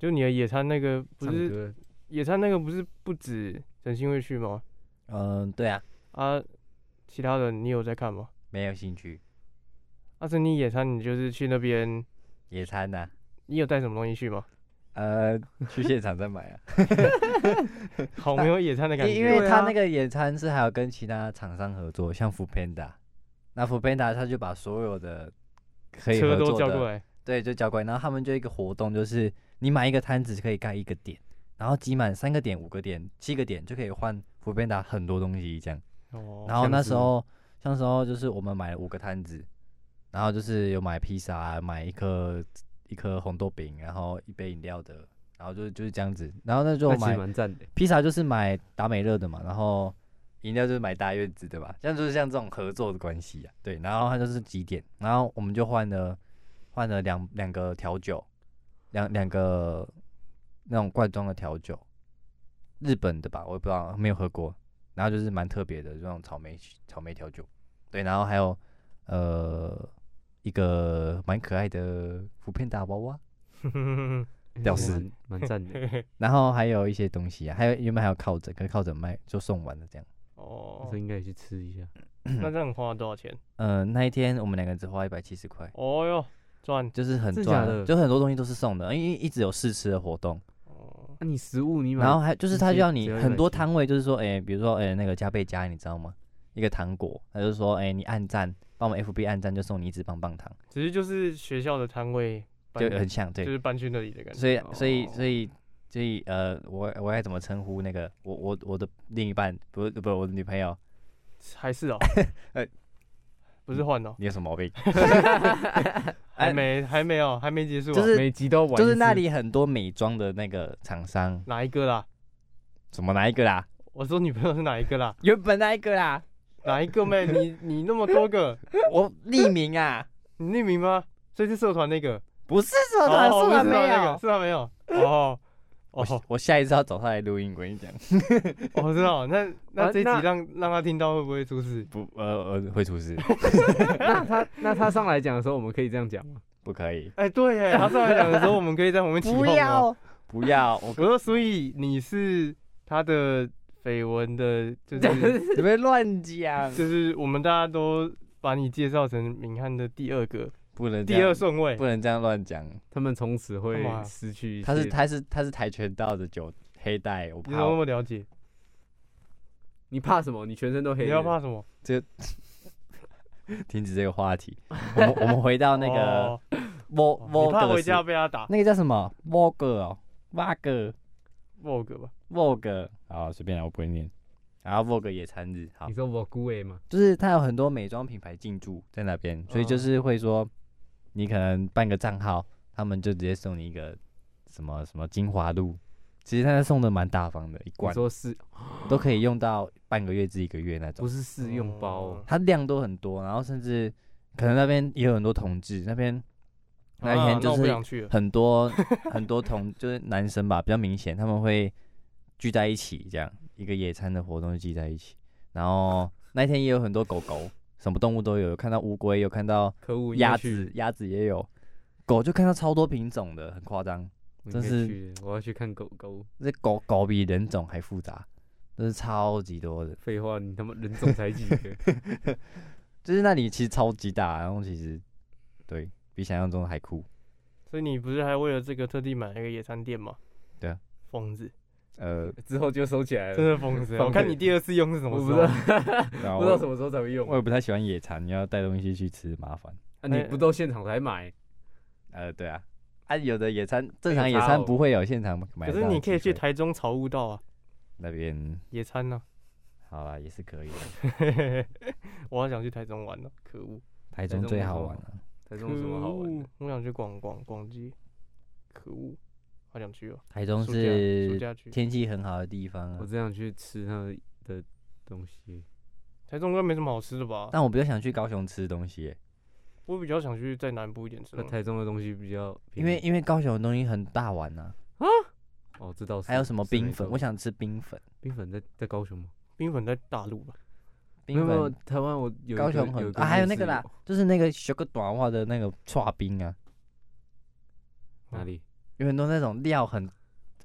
就你的野餐那个不是野餐那个不是不止陈星会去吗？嗯，对啊。啊，其他的你有在看吗？没有兴趣。那是你野餐，你就是去那边野餐呐？你有带什么东西去吗？呃，去现场再买啊。好没有野餐的感觉。因为他那个野餐是还有跟其他厂商合作，像 Foodpanda，那 Foodpanda 他就把所有的可以合作的车都叫过来，对，就叫过来。然后他们就一个活动，就是你买一个摊子可以盖一个点，然后集满三个点、五个点、七个点就可以换 Foodpanda 很多东西这样。哦。然后那时候，像时候就是我们买了五个摊子。然后就是有买披萨啊，买一颗一颗红豆饼，然后一杯饮料的，然后就就是这样子。然后那就买披萨就是买达美乐的嘛，然后饮料就是买大月子的吧，像就是像这种合作的关系啊。对，然后它就是几点，然后我们就换了换了两两个调酒，两两个那种罐装的调酒，日本的吧，我也不知道没有喝过。然后就是蛮特别的这种草莓草莓调酒，对，然后还有呃。一个蛮可爱的福片大娃娃，屌丝，蛮赞的。然后还有一些东西啊，还有原本还有靠枕，可是靠枕卖就送完了这样。哦，这应该也去吃一下。那这样花了多少钱？嗯，那一天我们两个只花一百七十块。哦哟，赚，就是很赚的，就很多东西都是送的，因为一直有试吃的活动。你食物你买，然后还就是他就要你很多摊位，就是说，哎，比如说，哎，那个加倍加，你知道吗？一个糖果，他就说，哎，你按赞。帮我们 FB 按赞就送你一支棒棒糖，其实就是学校的摊位，就很像，对，就是搬去那里的感觉。所以，所以，所以，所以，呃，我我该怎么称呼那个我我我的另一半？不不，我的女朋友还是哦，呃，不是换哦，你有什么毛病？还没还没有还没结束，就是每集都玩，就是那里很多美妆的那个厂商，哪一个啦？什么哪一个啦？我说女朋友是哪一个啦？原本那一个啦。哪一个妹？你你那么多个，我匿名啊？你匿名吗？所以是社团那个？不是社团，社团没有，社团没有。哦哦，我下一次要找他来录音，我跟你讲。我知道，那 那这集让让他听到会不会出事？不，呃呃，会出事。那他那他上来讲的时候，我们可以这样讲吗？不可以。哎，对哎，他上来讲的时候，我们可以在旁边起哄。不要，不要。我说，所以你是他的。绯闻的，就是准备乱讲，就是我们大家都把你介绍成明翰的第二个，不能第二顺位，不能这样乱讲，他们从此会失去。他是他是他是跆拳道的九黑带，我怕。你怎么那么了解？你怕什么？你全身都黑。你要怕什么？这 停止这个话题。我们我们回到那个沃沃格，怕回家被他打。那个叫什么？沃格哦，瓦格，沃格吧。Vogue，好，随便来，我不会念。然后 Vogue 野餐日，好。你说 Vogue 吗？就是它有很多美妆品牌进驻在那边，所以就是会说，你可能办个账号，他们就直接送你一个什么什么精华露。其实他送的蛮大方的，一罐。说是都可以用到半个月至一个月那种。不是试用包，它量都很多，然后甚至可能那边也有很多同志，那边那一天就是很多很多同 就是男生吧，比较明显他们会。聚在一起这样，一个野餐的活动聚在一起，然后那天也有很多狗狗，什么动物都有，有看到乌龟，有看到鸭子，鸭子也有，狗就看到超多品种的，很夸张，真是我要去看狗狗，这狗狗比人种还复杂，真是超级多的。废话，你他妈人种才几个？就是那里其实超级大，然后其实对比想象中还酷。所以你不是还为了这个特地买了一个野餐垫吗？对啊，疯子。呃，之后就收起来了。真的疯子！我看你第二次用是什么时候？不知道什么时候才会用。我也不太喜欢野餐，你要带东西去吃麻烦。啊，你不都现场才买？呃，对啊。啊，有的野餐正常野餐不会有现场买。可是你可以去台中草悟道啊，那边野餐呢。好啦，也是可以的。我好想去台中玩呢，可恶！台中最好玩了。台中有什么好玩的？我想去逛逛逛街。可恶。好想去哦！台中是天气很好的地方啊。我只想去吃它的东西。台中应该没什么好吃的吧？但我比较想去高雄吃东西。我比较想去在南部一点吃。那台中的东西比较……因为因为高雄的东西很大碗呐。啊？哦，知道。还有什么冰粉？我想吃冰粉。冰粉在在高雄吗？冰粉在大陆吧？冰粉台湾我有。高雄很啊，还有那个啦，就是那个学个短话的那个剉冰啊。哪里？有很多那种料很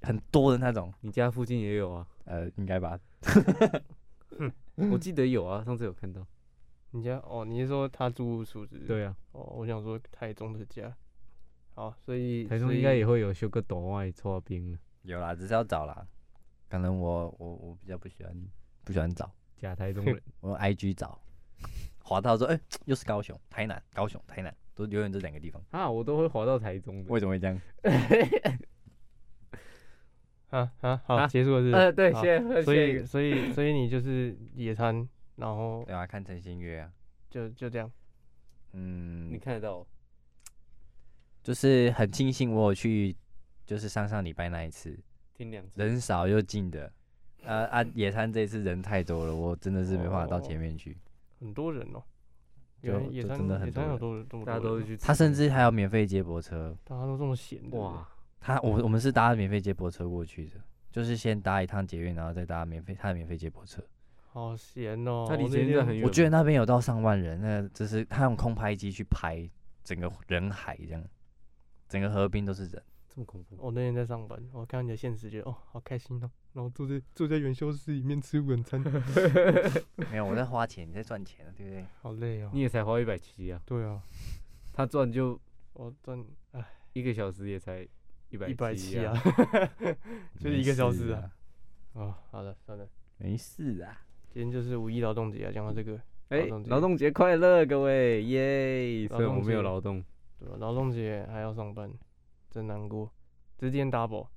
很多的那种，你家附近也有啊？呃，应该吧。我记得有啊，上次有看到。你家哦？你是说他住数值？对啊。哦，我想说台中的家。好，所以台中应该也会有修个短外搓冰。有啦，只是要找啦。可能我我我比较不喜欢不喜欢找假台中人，我用 IG 找，滑到说哎、欸，又是高雄、台南、高雄、台南。都留远这两个地方啊，我都会滑到台中的。为什么会这样？啊啊，好，结束了是？呃，对，谢谢。所以，所以，所以你就是野餐，然后对啊，看陈星月啊，就就这样。嗯，你看得到？就是很庆幸我有去，就是上上礼拜那一次，听两次，人少又近的。呃啊，野餐这次人太多了，我真的是没办法到前面去。很多人哦。就就真的很多，大家都去。他甚至还有免费接驳车，大家都这么闲的哇！他我我们是搭免费接驳车过去的，就是先搭一趟捷运，然后再搭免费他的免费接驳车。好闲哦！他离捷运很远。我觉得那边有到上万人，那就是他用空拍机去拍整个人海这样，整个河滨都是人。这么恐怖！我那天在上班，我看到你的现实，觉得哦，好开心哦。然后坐在坐在元宵室里面吃晚餐。没有，我在花钱，你在赚钱，对不对？好累哦。你也才花一百七啊？对啊。他赚就我赚，哎，一个小时也才一百一百七啊。就是一个小时啊。哦，好的，算了，没事啊。今天就是五一劳动节啊，讲到这个，哎，劳动节快乐，各位，耶！所以我没有劳动。对，劳动节还要上班。真难过，这是今天 double，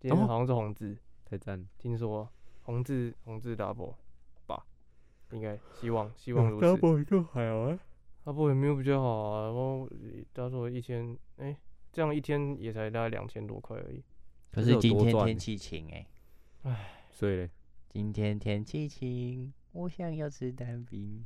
今天好像是红字，太赞。听说红字红字 double 吧，应该希望 希望如此。double 也就还好啊，double 也没有比较好啊。然后他说一天，哎，这样一天也才大概两千多块而已。可是今天天气晴哎，唉，所以嘞，今天天气晴，我想要吃蛋饼。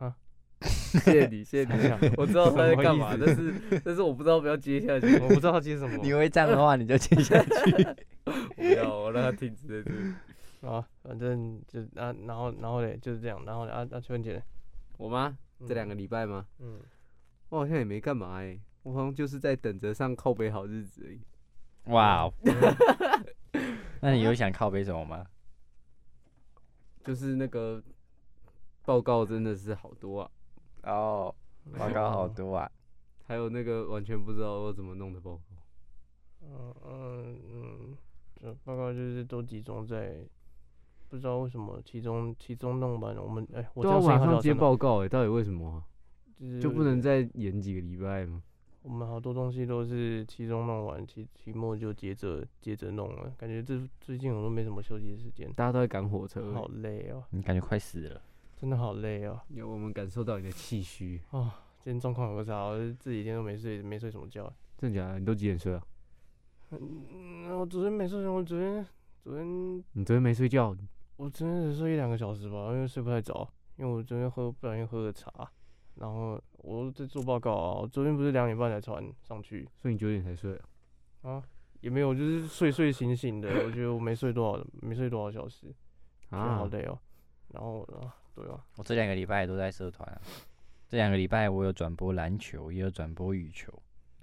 谢谢你，谢谢你。我知道他在干嘛，但是但是我不知道不要接下去，我不知道他接什么。你会这样的话，你就接下去。不要，我让他停止在这。啊，反正就啊，然后然后嘞就是这样，然后啊啊，秋文姐，我吗？这两个礼拜吗？嗯，我好像也没干嘛哎，我好像就是在等着上靠北好日子而已。哇，那你有想靠北什么吗？就是那个报告真的是好多啊。哦，报告好多啊，还有那个完全不知道我怎么弄的报告。嗯嗯嗯，这报告就是都集中在，不知道为什么期中期中弄完了，我们哎、欸，我都要马上接报告哎、欸，到底为什么、啊？就是就不能再延几个礼拜吗？我们好多东西都是期中弄完，期期末就接着接着弄了，感觉这最近我都没什么休息时间，大家都在赶火车，好累哦。你感觉快死了？真的好累哦，有我们感受到你的气虚哦。今天状况有个啥？我这几天都没睡，没睡什么觉。真的假的？你都几点睡啊？嗯，我昨天没睡，我昨天昨天你昨天没睡觉？我昨天只睡一两个小时吧，因为睡不太着。因为我昨天喝不小心喝了茶，然后我在做报告啊。我昨天不是两点半才传上去，所以你九点才睡啊？啊，也没有，就是睡睡醒醒的。我觉得我没睡多少，没睡多少小时，啊，好累哦。然后啊，对啊，我这两个礼拜都在社团啊。这两个礼拜我有转播篮球，也有转播羽球。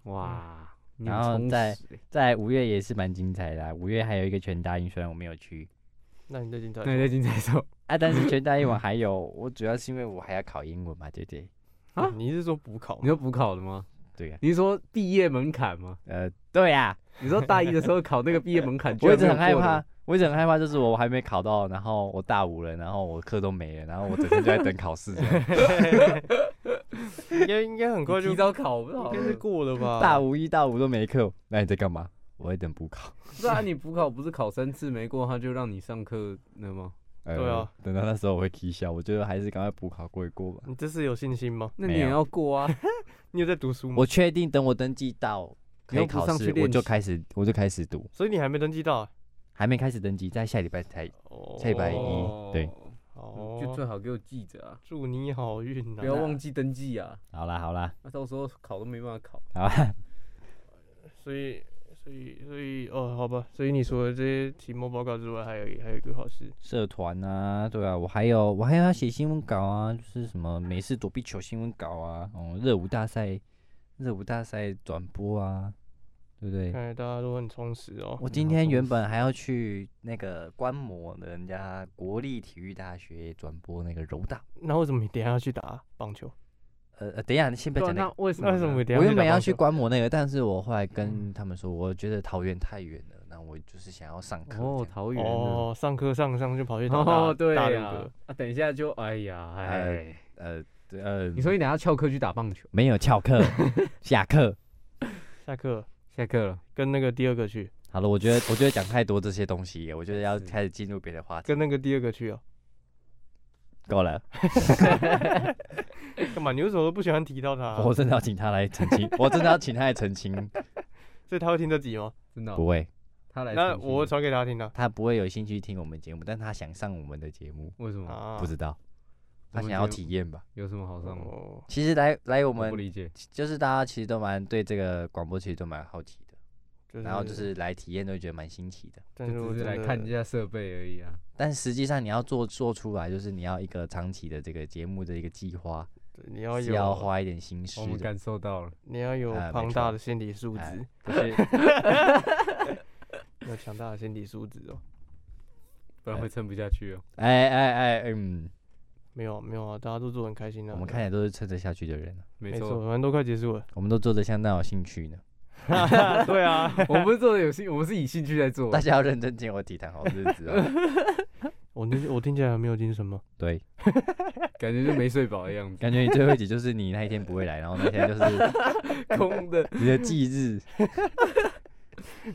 哇，然后在在五月也是蛮精彩的，五月还有一个全大运，虽然我没有去。那你最精彩？那你最精彩什么？啊，但是全大运我还有，我主要是因为我还要考英文嘛，对不对？啊，你是说补考？你说补考的吗？对呀。你是说毕业门槛吗？呃，对呀。你说大一的时候考那个毕业门槛，我一直很害怕，我一直很害怕，就是我还没考到，然后我大五了，然后我课都没了，然后我整天就在等考试。应该应该很快就提早考，应该是过了吧？大五一大五都没课，那你在干嘛？我在等补考。不然你补考不是考三次没过，他就让你上课那吗？对啊，等到那时候我会起笑。我觉得还是赶快补考过一过吧。你这是有信心吗？那你也要过啊？你有在读书吗？我确定等我登记到。可以考试，我就开始，我就开始读。所以你还没登记到？啊还没开始登记，在下礼拜才，下礼拜一，对。哦，就最好给我记着啊！祝你好运，不要忘记登记啊！好啦好啦，那到时候考都没办法考。好吧。所以所以所以哦，好吧。所以你说的这些期末报告之外，还有还有一个考试，社团啊，对啊，我还有我还要写新闻稿啊，就是什么美式躲避球新闻稿啊，哦，热舞大赛。热舞大赛转播啊，对不对？看来大家都很充实哦。我今天原本还要去那个观摩人家国立体育大学转播那个柔道。那为什么你等下要去打棒球？呃呃，等一下，你先不要讲那个。为什么？为什么我等下？我原本要去观摩那个，但是我后来跟他们说，我觉得桃园太远了，那我就是想要上课。哦，桃园哦，上课上上就跑去打哦，对啊。啊，等一下就哎呀，哎呃。对，呃，你说你等下翘课去打棒球？没有翘课，下课，下课，下课了，跟那个第二个去。好了，我觉得，我觉得讲太多这些东西，我觉得要开始进入别的话题。跟那个第二个去哦，够了。干嘛？你为什么都不喜欢提到他？我真的要请他来澄清，我真的要请他来澄清。所以他会听这集吗？真的不会。他来，那我传给他听的。他不会有兴趣听我们节目，但他想上我们的节目。为什么？不知道。他想要体验吧？有什么好上的？其实来来我们不理解，就是大家其实都蛮对这个广播，其实都蛮好奇的。然后就是来体验，都觉得蛮新奇的。就只是来看一下设备而已啊。但实际上你要做做出来，就是你要一个长期的这个节目的一个计划，你要有要花一点心思。我们感受到了，你要有庞大的心理素质，有强大的心理素质哦，不然会撑不下去哦。哎哎哎，嗯。没有没有啊，大家都做很开心的。我们看起来都是撑得下去的人。没错，反正都快结束了。我们都做的相当有兴趣呢。对啊，我们不是做的有兴，我们是以兴趣在做。大家要认真听我体坛好日子啊。我听我听起来很没有精神吗？对，感觉就没睡饱的样子。感觉你最后一集就是你那一天不会来，然后那天就是空的，你的忌日。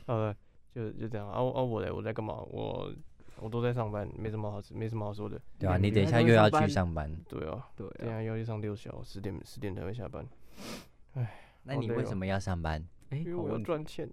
好了，就就这样啊啊！我嘞，我在干嘛？我。我都在上班，没什么好，没什么好说的。对啊，你等一下又要去上班。对啊，对，等下又要去上六小，十点十点才会下班。唉，那你为什么要上班？因为我要赚钱，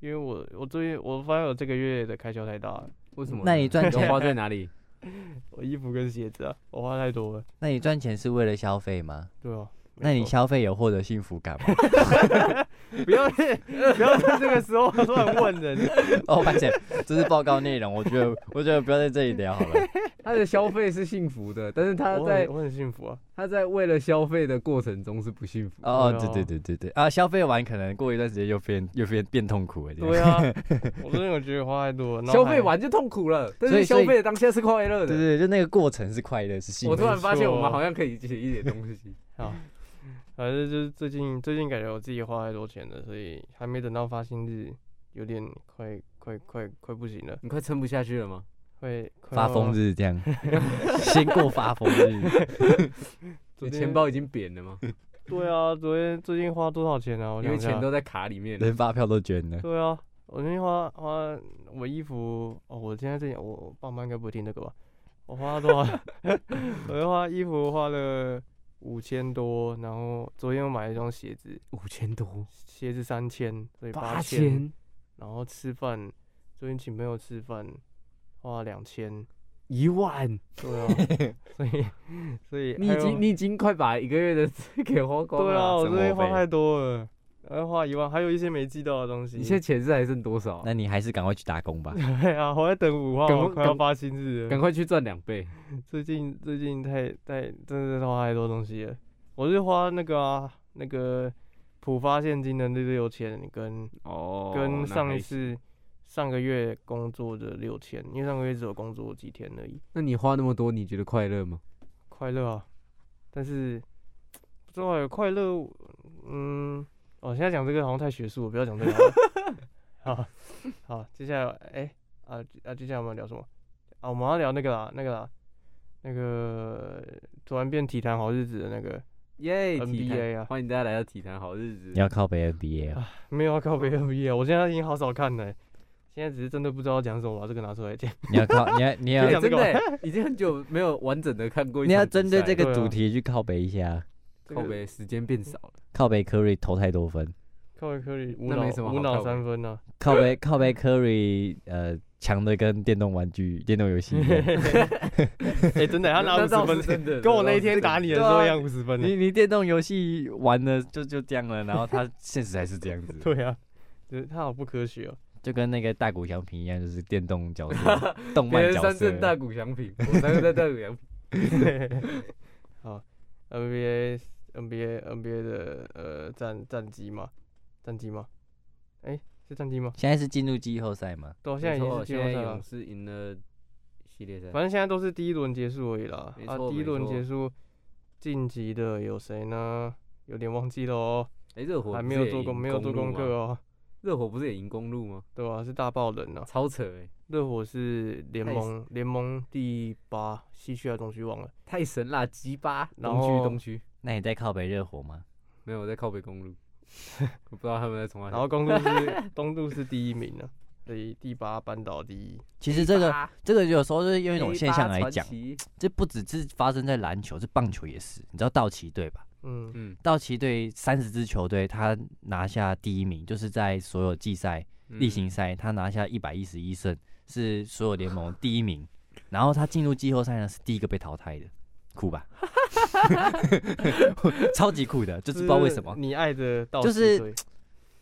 因为我我最近我发现我这个月的开销太大了。为什么？那你赚钱花在哪里？我衣服跟鞋子啊，我花太多了。那你赚钱是为了消费吗？对啊。那你消费有获得幸福感吗？不要不要在这个时候突然问人。哦，抱歉，这是报告内容，我觉得我觉得不要在这里聊好了。他的消费是幸福的，但是他在我很幸福啊。他在为了消费的过程中是不幸福。哦，对对对对对啊！消费完可能过一段时间又变又变变痛苦了。对啊，我真的我觉得花太多，消费完就痛苦了。但是消费的当下是快乐的。对对，就那个过程是快乐是幸福。我突然发现我们好像可以写一点东西啊。反正就是最近最近感觉我自己花太多钱了，所以还没等到发薪日，有点快快快快不行了。你快撑不下去了吗？会发疯日这样，先过发疯日。你钱包已经扁了吗？对啊，昨天最近花多少钱啊？因为钱都在卡里面，连发票都捐了。对啊，我最近花花我衣服哦，我现在这样，我爸妈应该不会听这个吧？我花了多少？我要花衣服花了。五千多，然后昨天我买了一双鞋子，五千多，鞋子三千，所以八千。然后吃饭，昨天请朋友吃饭，花了两千，一万。对啊，所以所以你已经你已经快把一个月的 给花光了。对啊，我昨天花太多了。要花一万，还有一些没寄到的东西。你现在钱是还剩多少？那你还是赶快去打工吧。对啊，我在等五号，赶快要发薪日，赶快去赚两倍。最近最近太太真的花太多东西了。我是花那个啊，那个浦发现金的那六千，跟哦，跟上一次上个月工作的六千，因为上个月只有工作几天而已。那你花那么多，你觉得快乐吗？快乐啊，但是不知道有快乐，嗯，哦，现在讲这个好像太学术了，不要讲这个 好。好，好，接下来，哎、欸，啊啊，接下来我们要聊什么？啊，我们要聊那个啦，那个啦，那个突然变体坛好日子的那个耶 Yeah, NBA 啊，欢迎大家来到体坛好日子。你要靠北 NBA 啊？没有要靠北 NBA，我现在已经好少看了。现在只是真的不知道讲什么，把这个拿出来讲。你要靠，你要你 要真的已经很久没有完整的看过。你要针对这个主题去靠北一下。靠北时间变少了。靠北 Curry 投太多分。靠北 Curry 无脑无脑三分呢？靠北 靠北 Curry 呃强的跟电动玩具、电动游戏。哎，真的，他拿五十分的，跟我那一天打你的时候一样五十分。你你电动游戏玩的就就这样了，然后他现实还是这样子。对啊，就是他好不科学哦。就跟那个大谷翔平一样，就是电动角色，动漫角色。三振大谷翔平，我三个在大谷翔平。好，NBA NBA NBA 的呃战战绩吗？战绩吗？哎，是战绩吗？现在是进入季后赛吗？对，现在已经是季后赛了。勇士赢了系列赛。反正现在都是第一轮结束而已啦。啊，第一轮结束，晋级的有谁呢？有点忘记了哦。哎，热火还没有做功，没有做功课哦。热火不是也赢公路吗？对啊，是大爆冷啊，超扯哎！热火是联盟联盟第八，西区还是东区忘了？太神啦，鸡巴！东区东区，那你在靠北热火吗？没有，我在靠北公路。我不知道他们在从哪。然后公路是东路是第一名呢，所以第八扳倒第一。其实这个这个有时候就是用一种现象来讲，这不只是发生在篮球，这棒球也是。你知道道奇队吧？嗯嗯，道奇队三十支球队，他拿下第一名，就是在所有季赛例行赛，他拿下一百一十一胜，是所有联盟第一名。然后他进入季后赛呢，是第一个被淘汰的，酷吧？超级酷的，就是不知道为什么。你爱的到就是，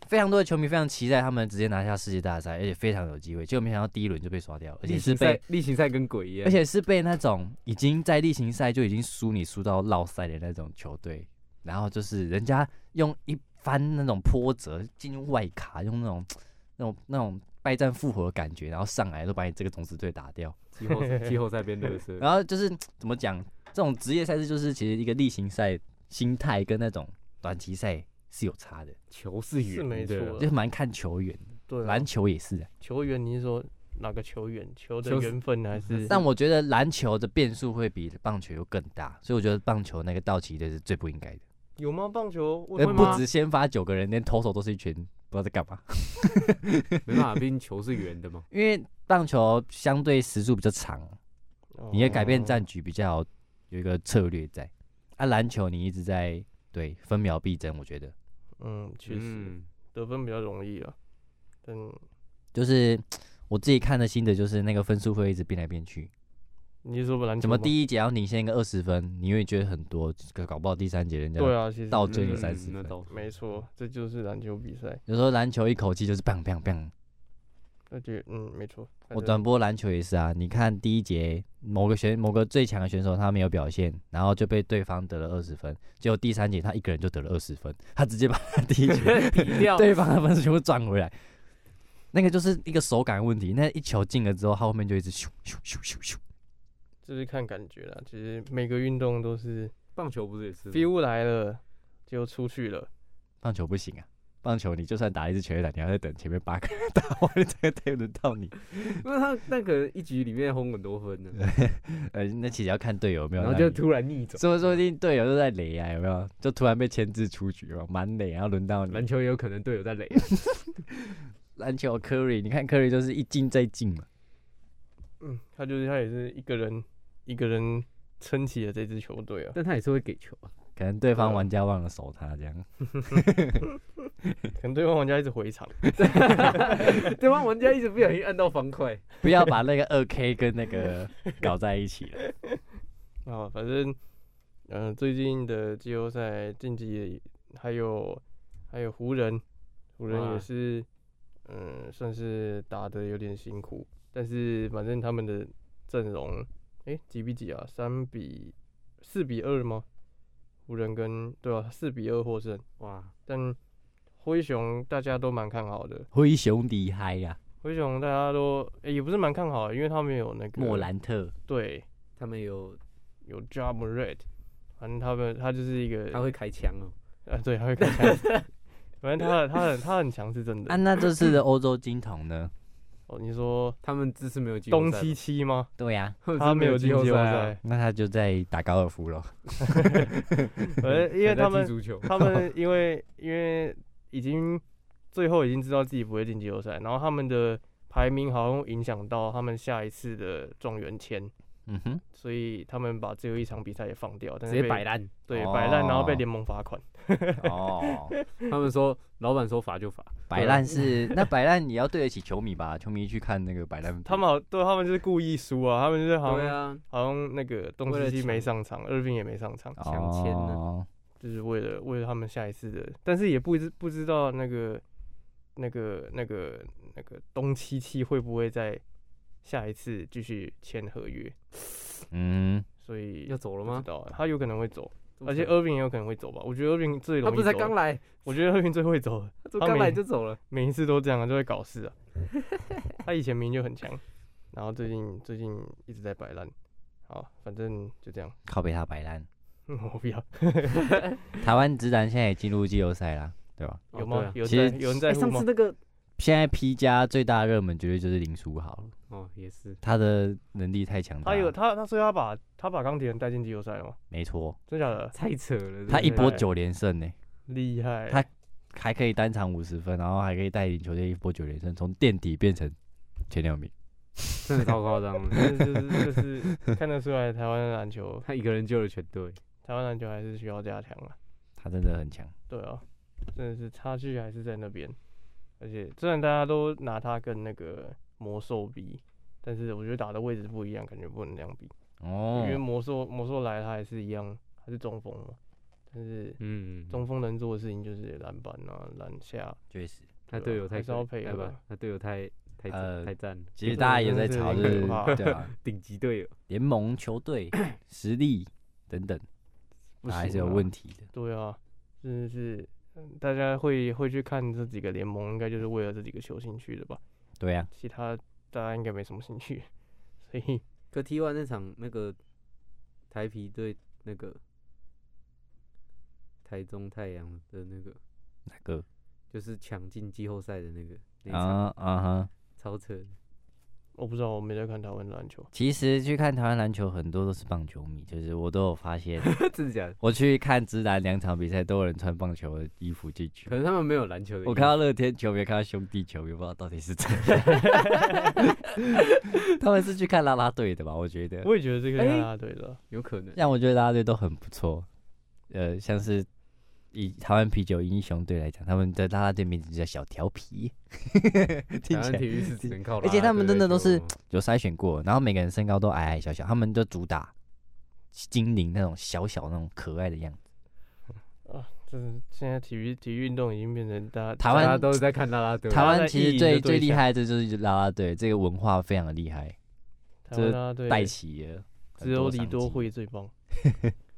非常多的球迷非常期待他们直接拿下世界大赛，而且非常有机会。结果没想到第一轮就被刷掉，而且是被例行赛跟鬼一样，而且是被那种已经在例行赛就已经输你输到落赛的那种球队，然后就是人家用一番那种波折进入外卡，用那种 那种那种败战复活的感觉，然后上来都把你这个种子队打掉，季后季后赛变乐色。然后就是怎么讲，这种职业赛事就是其实一个例行赛心态跟那种短期赛。是有差的，球是圆，是没错，就蛮看球员的。对，篮球也是。球员，你是说哪个球员？球的缘分还是？但我觉得篮球的变数会比棒球又更大，所以我觉得棒球那个道奇队是最不应该的。有吗？棒球？不止先发九个人，连投手都是一群不知道在干嘛。没办法，毕竟球是圆的嘛。因为棒球相对时速比较长，你要改变战局比较有一个策略在。啊，篮球你一直在对分秒必争，我觉得。嗯，确实得分比较容易啊，嗯就是 我自己看的心得就是那个分数会一直变来变去。你是说不篮球？怎么第一节要领先一个二十分，你会觉得很多，搞不好第三节人家对啊，其实倒追你三十分。没错，这就是篮球比赛。有时候篮球一口气就是砰砰砰。那就嗯，没错。我转播篮球也是啊，你看第一节某个选某个最强的选手他没有表现，然后就被对方得了二十分，结果第三节他一个人就得了二十分，他直接把他第一 节掉，对方的分数全部转回来。那个就是一个手感问题，那一球进了之后，他后面就一直咻咻咻咻咻。就是看感觉了，其实每个运动都是，棒球不是也是，feel 来了就出去了，棒球不行啊。棒球，你就算打一支全垒打，你还在等前面八个人打完才才轮到你。因为他那个一局里面轰很多分呢。呃，那其实要看队友有没有。然后就突然逆转。说说不定队友都在垒啊，有没有？就突然被牵制出局了，满垒，然后轮到你。篮球也有可能队友在垒。篮球，Curry，你看 Curry 就是一进再进嘛。嗯，他就是他也是一个人一个人撑起了这支球队啊，但他也是会给球啊。可能对方玩家忘了守他这样，可能对方玩家一直回场，对方玩家一直不小心按到方块，不要把那个二 K 跟那个搞在一起了。啊，反正，嗯、呃，最近的季后赛晋级还有还有湖人，湖人也是，嗯，算是打得有点辛苦，但是反正他们的阵容，哎，几比几啊？三比四比二吗？湖人跟对啊，四比二获胜，哇！但灰熊大家都蛮看好的，灰熊厉害呀！灰熊大家都也不是蛮看好，因为他们有那个莫兰特，对他们有有 Ja Morant，反正他们他就是一个他会开枪哦，啊对，他会开枪。反正他他很他很强是真的。啊，那这次的欧洲金童呢？哦，你说他们这次没有东七七吗？对呀，他没有季后赛，那他就在打高尔夫了。呃，因为他们他们因为因为已经最后已经知道自己不会进季后赛，然后他们的排名好像影响到他们下一次的状元签。嗯哼，所以他们把最后一场比赛也放掉，但是直接摆烂，对，摆烂，然后被联盟罚款。哦，他们说，老板说罚就罚，摆烂是那摆烂，也要对得起球迷吧？球迷去看那个摆烂，他们好，对，他们就是故意输啊，他们就是好像好像那个东契奇没上场，二兵也没上场，抢签呢，就是为了为了他们下一次的，但是也不知不知道那个那个那个那个东契奇会不会在。下一次继续签合约，嗯，所以要走了吗？他有可能会走，而且厄文也有可能会走吧。我觉得厄文最容易走。他不是才刚来？我觉得厄文最会走，他刚来就走了，每一次都这样啊，就会搞事啊。他以前明明就很强，然后最近最近一直在摆烂。好，反正就这样。靠北他摆烂，我不要。台湾直男现在也进入季后赛了，对吧？有吗？有在有人在乎吗？上次那个。现在 P 加最大热门绝对就是林书豪了。哦，也是，他的能力太强大。他有他，他说他把他把钢铁人带进季后赛了吗？没错，真假的？太扯了！他一波九连胜呢，厉害。他还可以单场五十分，然后还可以带领球队一波九连胜，从垫底变成前两名，真的超夸张。就是就是看得出来，台湾的篮球 他一个人救了全队。台湾篮球还是需要加强啊。他真的很强。对啊，真的是差距还是在那边。而且虽然大家都拿他跟那个魔兽比，但是我觉得打的位置不一样，感觉不能这样比。哦。因为魔兽魔兽来他还是一样，还是中锋嘛。但是，嗯，中锋能做的事情就是篮板啊、篮下。确实，他队友太高配了吧，他队友太太太赞。其实大家也在吵，就是对啊，顶级队友、联盟球队 实力等等，还是有问题的。对啊，真的是。大家会会去看这几个联盟，应该就是为了这几个球星去的吧？对呀、啊，其他大家应该没什么兴趣。所以，可 T1 那场那个台皮对那个台中太阳的那个哪个？就是抢进季后赛的那个那场啊啊哈，超扯。我不知道，我没在看台湾篮球。其实去看台湾篮球，很多都是棒球迷，就是我都有发现。真的假的？我去看直男两场比赛，都有人穿棒球的衣服进去。可能他们没有篮球的。我看到乐天球迷，看到兄弟球迷，不知道到底是怎样。他们是去看啦啦队的吧？我觉得。我也觉得这个啦啦队的、欸、有可能。像我觉得啦啦队都很不错，呃，像是。以台湾啤酒英雄队来讲，他们的啦啦队名字叫小调皮。台湾体育是靠而且他们真的都是有筛选过，然后每个人身高都矮矮小小，他们都主打精灵那种小小那种可爱的样子。啊，就是现在体育体育运动已经变成大家台湾都是在看啦啦队。台湾其实最最厉害的就是啦啦队，这个文化非常的厉害。台湾啦啦队带起了，只有李多慧最棒。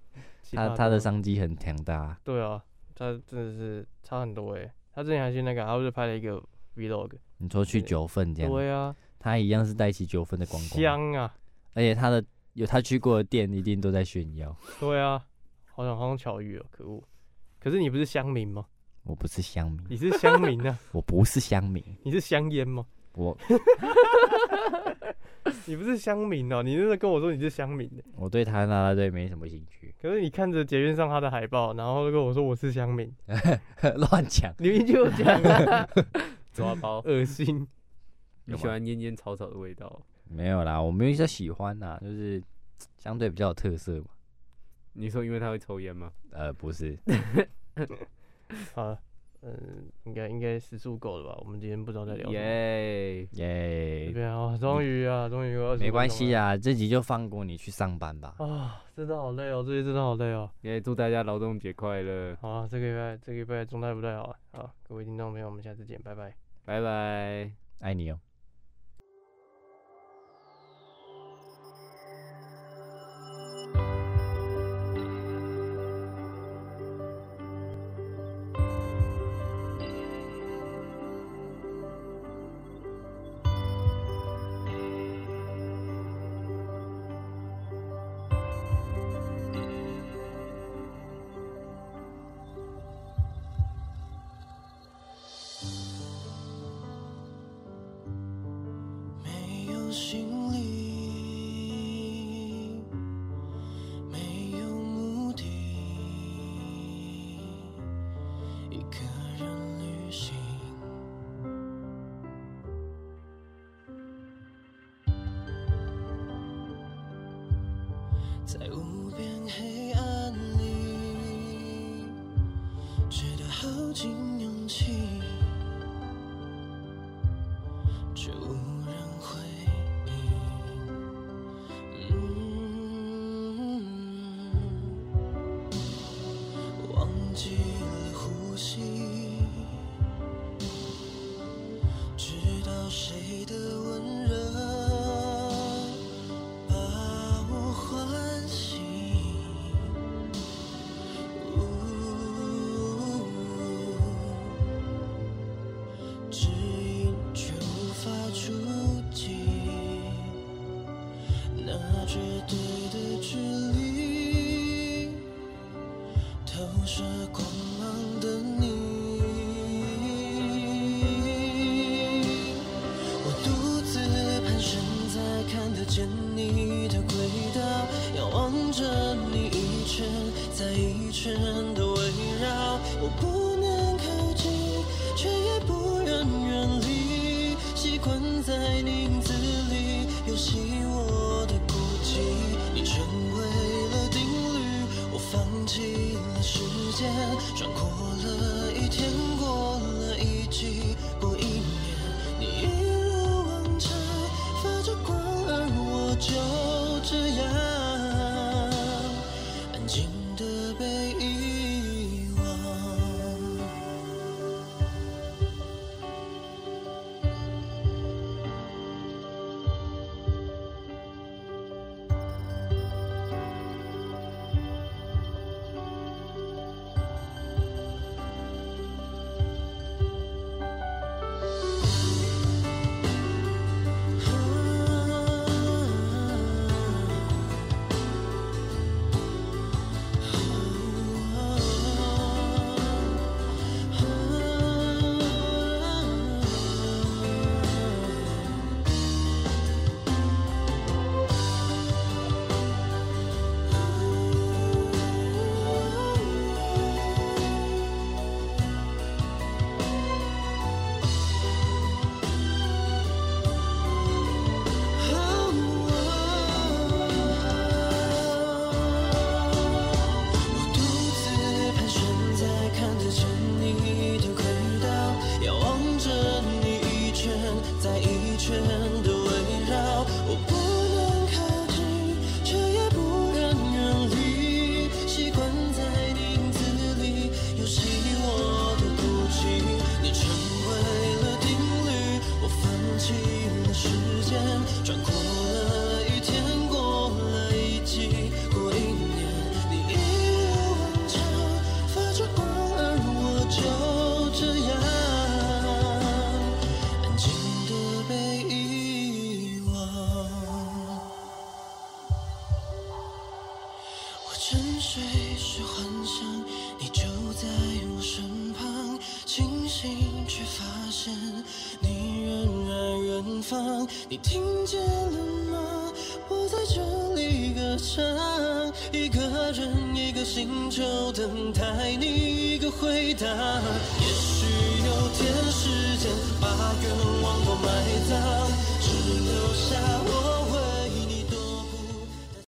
他他的商机很强大，对啊，他真的是差很多哎。他之前还去那个，他不是拍了一个 vlog，你说去九份这样？对啊，他一样是带起九份的光光。香啊！而且他的有他去过的店，一定都在炫耀。对啊，好想好像巧遇哦，可恶！可是你不是乡民吗？我不是乡民，你是乡民啊！我不是乡民，你是香烟吗？我。你不是乡民哦、喔，你真的跟我说你是乡民的。我对台湾啦啦队没什么兴趣。可是你看着捷运上他的海报，然后跟我说我是乡民，乱讲，明明就讲 抓包，恶心。你喜欢烟烟草草的味道？没有啦，我没有说喜欢啦，就是相对比较有特色嘛。你说因为他会抽烟吗？呃，不是。好，嗯，应该应该时速够了吧？我们今天不知道在聊什么。耶耶！对啊，终于啊，终于有。没关系啊，这集就放过你去上班吧。啊，真的好累哦，这集真的好累哦。也祝大家劳动节快乐。好啊，这个礼拜这个礼拜状态不太好啊。好，各位听众朋友，我们下次见，拜拜，拜拜，爱你哦。